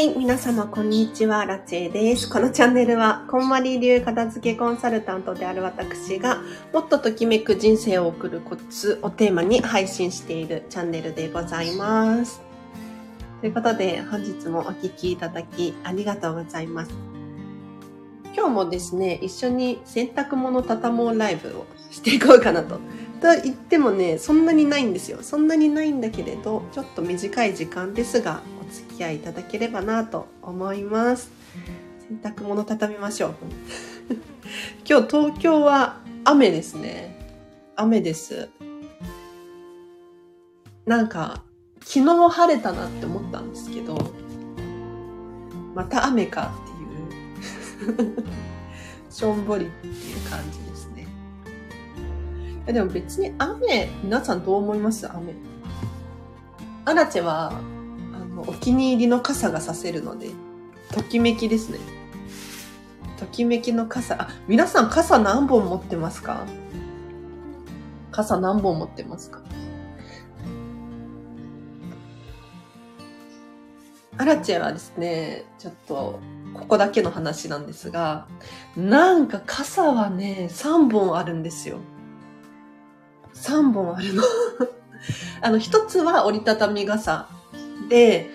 い、皆様こんにちは、ラチェです。このチャンネルは、こんまり流片付けコンサルタントである私が、もっとときめく人生を送るコツをテーマに配信しているチャンネルでございます。ということで、本日もお聴きいただきありがとうございます。今日もですね、一緒に洗濯物畳もうライブをしていこうかなと。と言ってもね、そんなにないんですよ。そんなにないんだけれど、ちょっと短い時間ですが、付き合いいただければなと思います。洗濯物畳みましょう。今日東京は雨ですね。雨です。なんか、昨日晴れたなって思ったんですけど、また雨かっていう しょんぼりっていう感じですね。でも別に雨、皆さんどう思います？雨。アラチェはお気に入りの傘がさせるので、ときめきですね。ときめきの傘。あ、皆さん傘何本持ってますか？傘何本持ってますか？アラチェはですね、ちょっと、ここだけの話なんですが、なんか傘はね、3本あるんですよ。3本あるの あの、一つは折りたたみ傘で、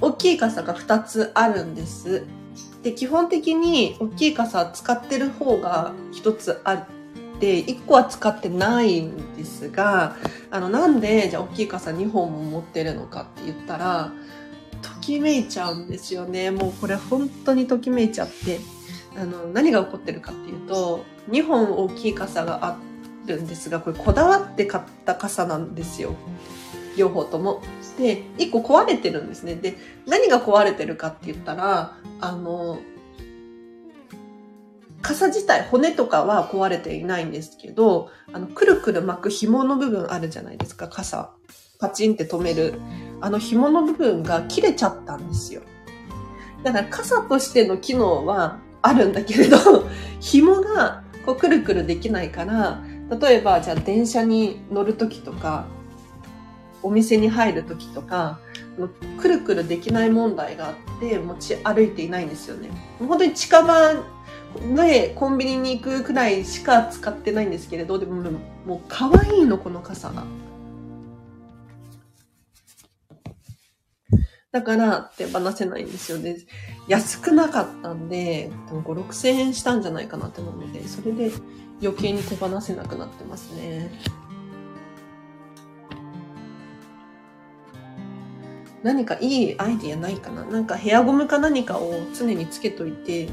大きい傘が2つあるんです。で、基本的に大きい傘使ってる方が1つあって、1個は使ってないんですが、あの、なんで、じゃあ大きい傘2本も持ってるのかって言ったら、ときめいちゃうんですよね。もうこれ本当にときめいちゃって、あの、何が起こってるかっていうと、2本大きい傘があるんですが、これこだわって買った傘なんですよ。両方とも。で、1個壊れてるんですね。で、何が壊れてるかって言ったら、あの、傘自体、骨とかは壊れていないんですけど、あの、くるくる巻く紐の部分あるじゃないですか、傘。パチンって止める。あの紐の部分が切れちゃったんですよ。だから傘としての機能はあるんだけれど、紐がこうくるくるできないから、例えばじゃあ電車に乗るときとか、お店に入る時とか、くるくるできない問題があって持ち歩いていないんですよね。本当に近場でコンビニに行くくらいしか使ってないんですけれど、でももう可愛いの、この傘が。だから手放せないんですよね。安くなかったんで、5、6千円したんじゃないかなと思うので、それで余計に手放せなくなってますね。何かいいアイディアないかな？なんかヘアゴムか何かを常につけといて、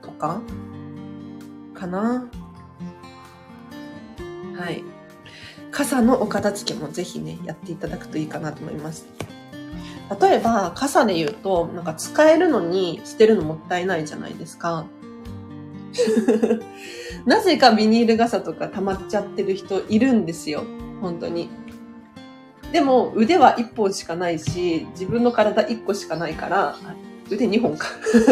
とか？かな？はい。傘のお片付けもぜひね、やっていただくといいかなと思います。例えば、傘で言うと、なんか使えるのに捨てるのもったいないじゃないですか。なぜかビニール傘とか溜まっちゃってる人いるんですよ。本当に。でも腕は1本しかないし、自分の体1個しかないから、腕2本か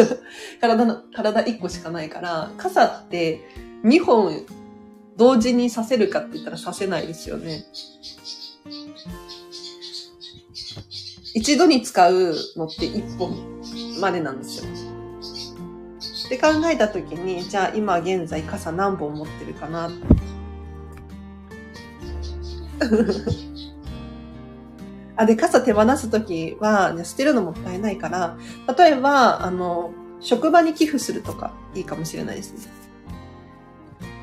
体の、体1個しかないから、傘って2本同時に刺せるかって言ったら刺せないですよね。一度に使うのって1本までなんですよ。って考えたときに、じゃあ今現在傘何本持ってるかなあ、で、傘手放すときは、捨てるのもったいないから、例えば、あの、職場に寄付するとかいいかもしれないですね。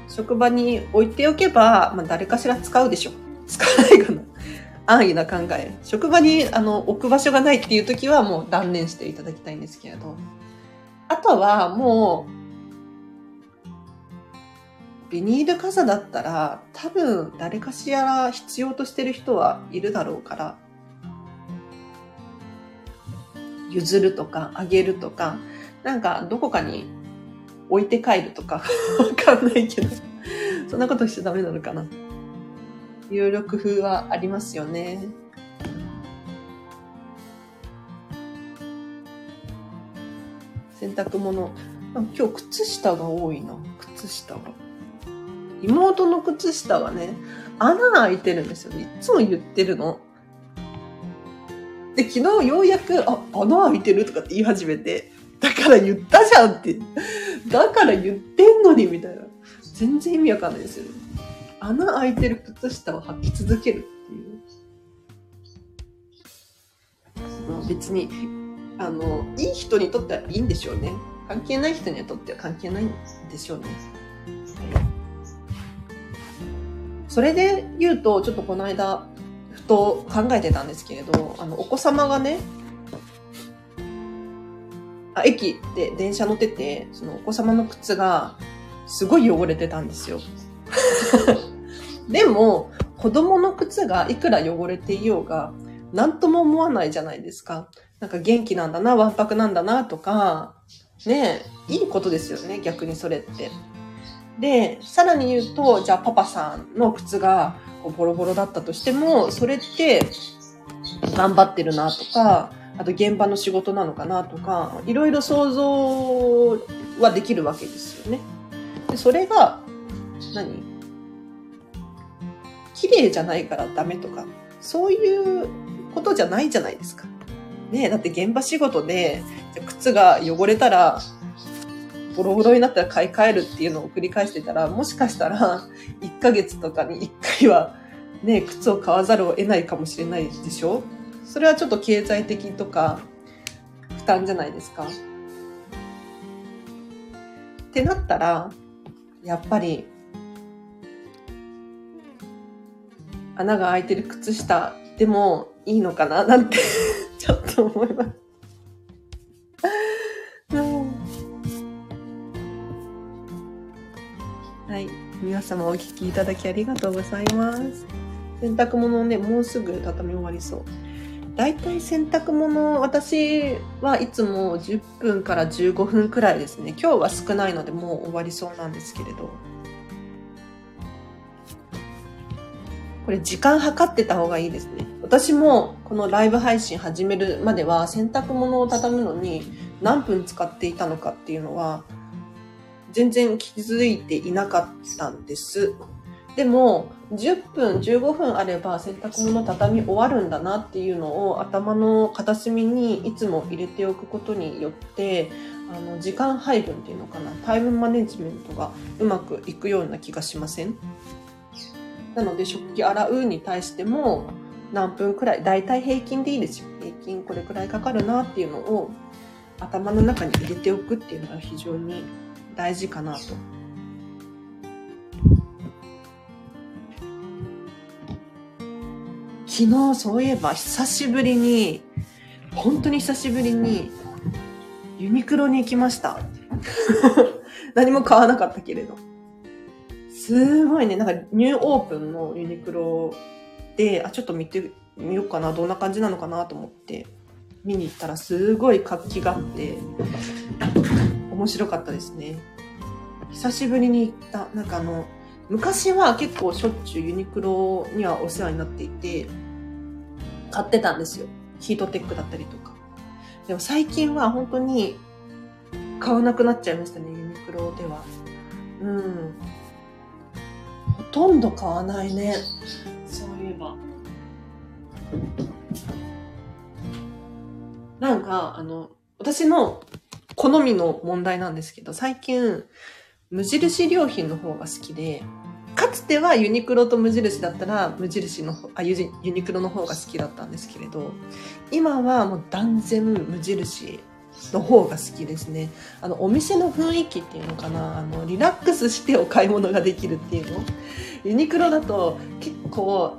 職場に置いておけば、まあ、誰かしら使うでしょ。使わないかな。安易な考え。職場にあの置く場所がないっていう時はもう断念していただきたいんですけれど。あとはもう、ビニール傘だったら多分誰かしら必要としてる人はいるだろうから、譲るとか、あげるとか、なんかどこかに置いて帰るとか、わかんないけど、そんなことしちゃダメなのかな。いろいろ工夫はありますよね。洗濯物。今日靴下が多いな。靴下が。妹の靴下がね、穴が開いてるんですよ。いつも言ってるの。で、昨日ようやく、あ、穴開いてるとかって言い始めて、だから言ったじゃんって。だから言ってんのに、みたいな。全然意味わかんないですよね。穴開いてる靴下を履き続けるっていう。別に、あの、いい人にとってはいいんでしょうね。関係ない人にとっては関係ないんでしょうね。それで言うと、ちょっとこの間、と考えてたんですけれど、あの、お子様がね、あ、駅で電車乗ってて、そのお子様の靴がすごい汚れてたんですよ。でも、子供の靴がいくら汚れていようが、なんとも思わないじゃないですか。なんか元気なんだな、わんぱくなんだな、とか、ねいいことですよね、逆にそれって。で、さらに言うと、じゃあパパさんの靴がこうボロボロだったとしても、それって頑張ってるなとか、あと現場の仕事なのかなとか、いろいろ想像はできるわけですよね。でそれが何、綺麗じゃないからダメとか、そういうことじゃないじゃないですか。ねだって現場仕事で、靴が汚れたら、ボロボロになったら買い替えるっていうのを繰り返してたら、もしかしたら、1ヶ月とかに1回は、ね、靴を買わざるを得ないかもしれないでしょ？それはちょっと経済的とか、負担じゃないですか。ってなったら、やっぱり、穴が開いてる靴下でもいいのかな？なんてちょっと思います。様お聞きいただきありがとうございます。洗濯物をね、もうすぐ畳み終わりそう。大体洗濯物、私はいつも10分から15分くらいですね。今日は少ないのでもう終わりそうなんですけれど。これ時間計ってた方がいいですね。私もこのライブ配信始めるまでは洗濯物を畳むのに何分使っていたのかっていうのは全然気づいていなかったんです。でも10分15分あれば洗濯物畳み終わるんだなっていうのを頭の片隅にいつも入れておくことによってあの時間配分っていうのかなタイムマネジメントがうまくいくような気がしません？なので食器洗うに対しても何分くらい、だいたい平均でいいですよ。平均これくらいかかるなっていうのを頭の中に入れておくっていうのが非常に大事かなと。昨日そういえば久しぶりに、本当に久しぶりにユニクロに行きました。何も買わなかったけれど。すごいね、なんかニューオープンのユニクロで、あ、ちょっと見てみようかな、どんな感じなのかなと思って見に行ったらすごい活気があって、面白かったですね。久しぶりに行った、なんかあの、昔は結構しょっちゅうユニクロにはお世話になっていて、買ってたんですよ。ヒートテックだったりとか。でも最近は本当に買わなくなっちゃいましたね、ユニクロでは。うん。ほとんど買わないね。そういえば。なんか、あの、私の好みの問題なんですけど、最近、無印良品の方が好きで、かつてはユニクロと無印だったら、無印のあユユニクロの方が好きだったんですけれど、今はもう断然無印の方が好きですね。あの、お店の雰囲気っていうのかな、あの、リラックスしてお買い物ができるっていうの。ユニクロだと結構、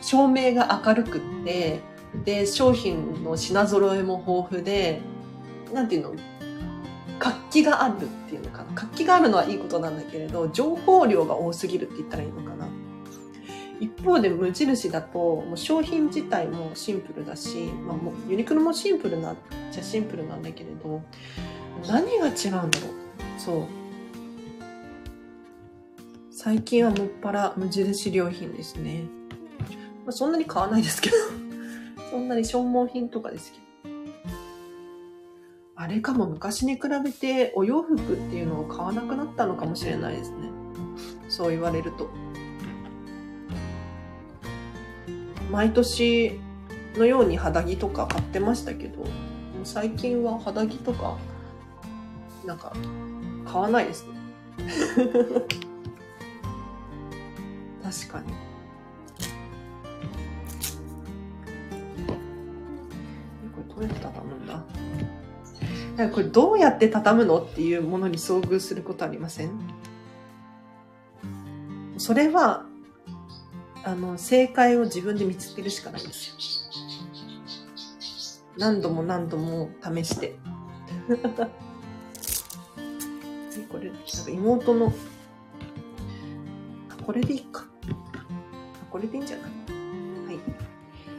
照明が明るくって、で、商品の品揃えも豊富で、なんていうの、活気があるっていうのかな？活気があるのはいいことなんだけれど、情報量が多すぎるって言ったらいいのかな？一方で無印だともう商品自体もシンプルだし、まあ、もうユニクロもシンプルなじゃシンプルなんだけれど何が違うんだろう？そう。最近はもっぱら無印良品ですね、まあ、そんなに買わないですけど。そんなに消耗品とかですけどあれかも昔に比べてお洋服っていうのを買わなくなったのかもしれないですねそう言われると毎年のように肌着とか買ってましたけど、最近は肌着とか、なんか、買わないですね。確かに。これどうやって畳むんだなんかこれどうやって畳むのっていうものに遭遇することありません？それは、あの、正解を自分で見つけるしかないんですよ。何度も何度も試して。これ、なんか妹の、これでいいか。これでいいんじゃない？はい。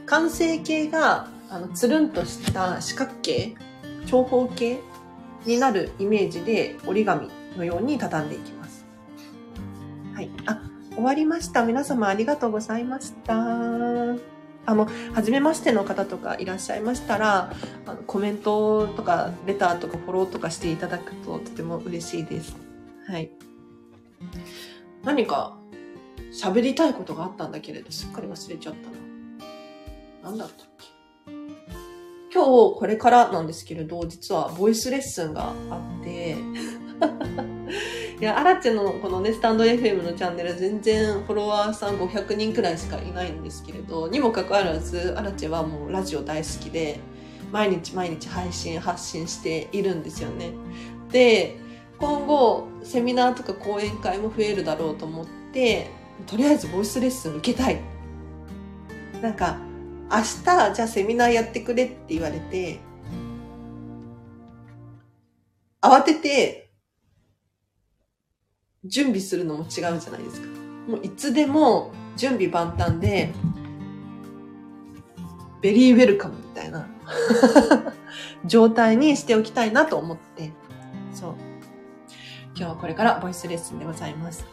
完成形が、あの、つるんとした四角形、長方形になるイメージで折り紙のように畳んでいきます。はい。あ、終わりました。皆様ありがとうございました。あの、初めましての方とかいらっしゃいましたら、あのコメントとか、レターとかフォローとかしていただくととても嬉しいです。はい。何か喋りたいことがあったんだけれど、すっかり忘れちゃったな。何だったっけ？今日これからなんですけれど、実はボイスレッスンがあって、いや、アラチェのこのね、スタンド FM のチャンネル全然フォロワーさん500人くらいしかいないんですけれど、にもかかわらず、アラチェはもうラジオ大好きで、毎日毎日配信、発信しているんですよね。で、今後、セミナーとか講演会も増えるだろうと思って、とりあえずボイスレッスン受けたい。なんか、明日、じゃあセミナーやってくれって言われて、慌てて準備するのも違うじゃないですか。もういつでも準備万端で、ベリーウェルカムみたいな 状態にしておきたいなと思って、そう。今日はこれからボイスレッスンでございます。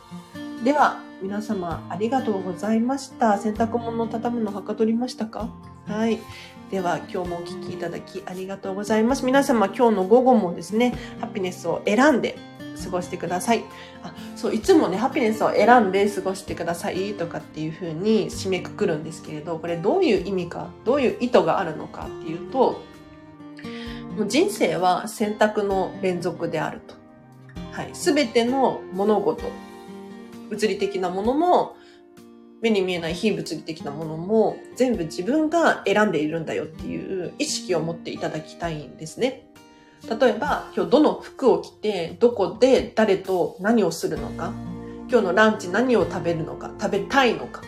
では、皆様ありがとうございました。洗濯物を畳むのはかどりましたか？はい。では、今日もお聴きいただきありがとうございます。皆様今日の午後もですね、ハピネスを選んで過ごしてください。あ、そう、いつもね、ハピネスを選んで過ごしてくださいとかっていう風に締めくくるんですけれど、これどういう意味か、どういう意図があるのかっていうと、もう人生は選択の連続であると。はい。すべての物事、物理的なものも、目に見えない非物理的なものも全部自分が選んでいるんだよっていう意識を持っていただきたいんですね。例えば、今日どの服を着て、どこで誰と何をするのか、今日のランチ何を食べるのか、食べたいのか。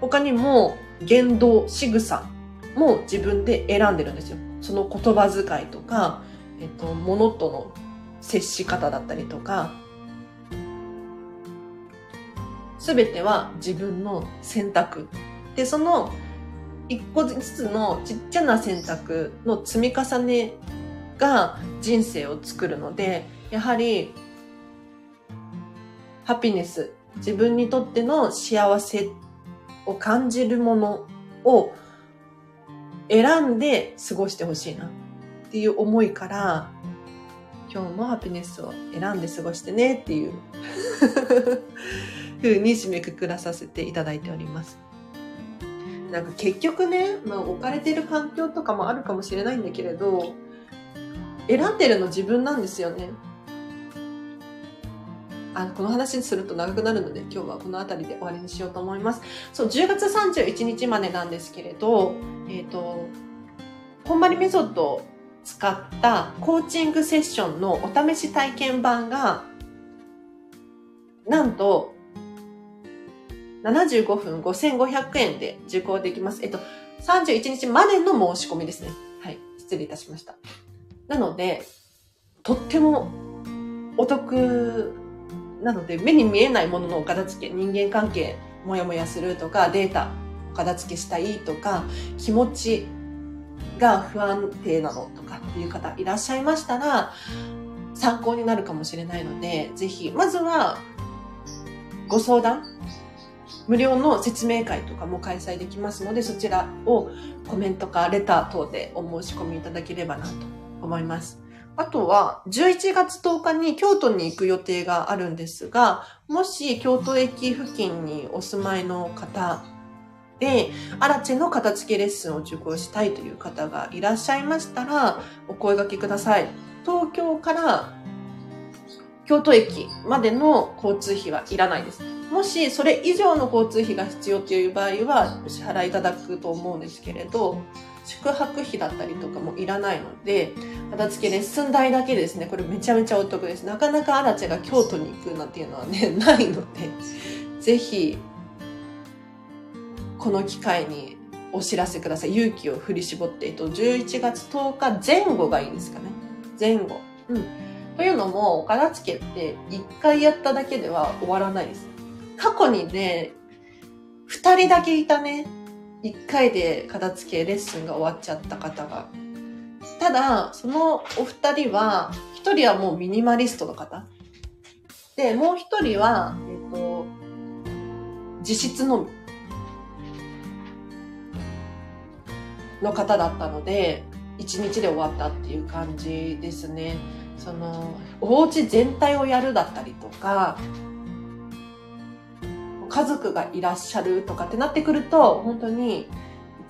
他にも、言動、仕草も自分で選んでるんですよ。その言葉遣いとか、えっと、物との接し方だったりとか、すべては自分の選択。で、その一個ずつのちっちゃな選択の積み重ねが人生を作るので、やはり、ハピネス、自分にとっての幸せを感じるものを選んで過ごしてほしいなっていう思いから、今日もハピネスを選んで過ごしてねっていうふうに締めくくらさせていただいております。なんか結局ね、まあ、置かれてる環境とかもあるかもしれないんだけれど、選んでるの自分なんですよね。あのこの話にすると長くなるので、今日はこの辺りで終わりにしようと思います。そう、10月31日までなんですけれど、えっ、ー、と、こんまりメソッドを使ったコーチングセッションのお試し体験版が、なんと75分5500円で受講できます。えっと、31日までの申し込みですね。はい。失礼いたしました。なので、とってもお得なので、目に見えないもののお片付け、人間関係、もやもやするとか、データ、お片付けしたいとか、気持ちが不安定なのとかっていう方いらっしゃいましたら、参考になるかもしれないので、ぜひ、まずは、ご相談無料の説明会とかも開催できますので、そちらをコメントかレター等でお申し込みいただければなと思います。あとは、11月10日に京都に行く予定があるんですが、もし京都駅付近にお住まいの方で、アラチェの片付けレッスンを受講したいという方がいらっしゃいましたら、お声掛けください。東京から京都駅までの交通費はいらないです。もしそれ以上の交通費が必要という場合はお支払いいただくと思うんですけれど、宿泊費だったりとかもいらないので、片付けレッスン代だけですね、これめちゃめちゃお得です。なかなかアラチェが京都に行くなんていうのはね、ないので、ぜひ、この機会にお知らせください。勇気を振り絞って、と、11月10日前後がいいですかね。前後。うん。というのも、お片付けって1回やっただけでは終わらないです。過去にね、2人だけいたね。1回で片付けレッスンが終わっちゃった方が。ただ、そのお二人は、1人はもうミニマリストの方。で、もう1人は、えっ、と、実質のみの方だったので、1日で終わったっていう感じですね。その、お家全体をやるだったりとか、家族がいらっしゃるとかってなってくると、本当に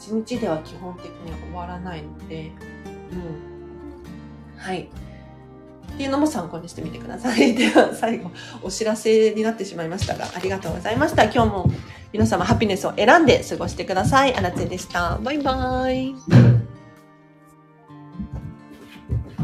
1日では基本的には終わらないので、うん。はい。っていうのも参考にしてみてください。では、最後、お知らせになってしまいましたが、ありがとうございました。今日も皆様ハピネスを選んで過ごしてください。あらつえでした。バイバーイ。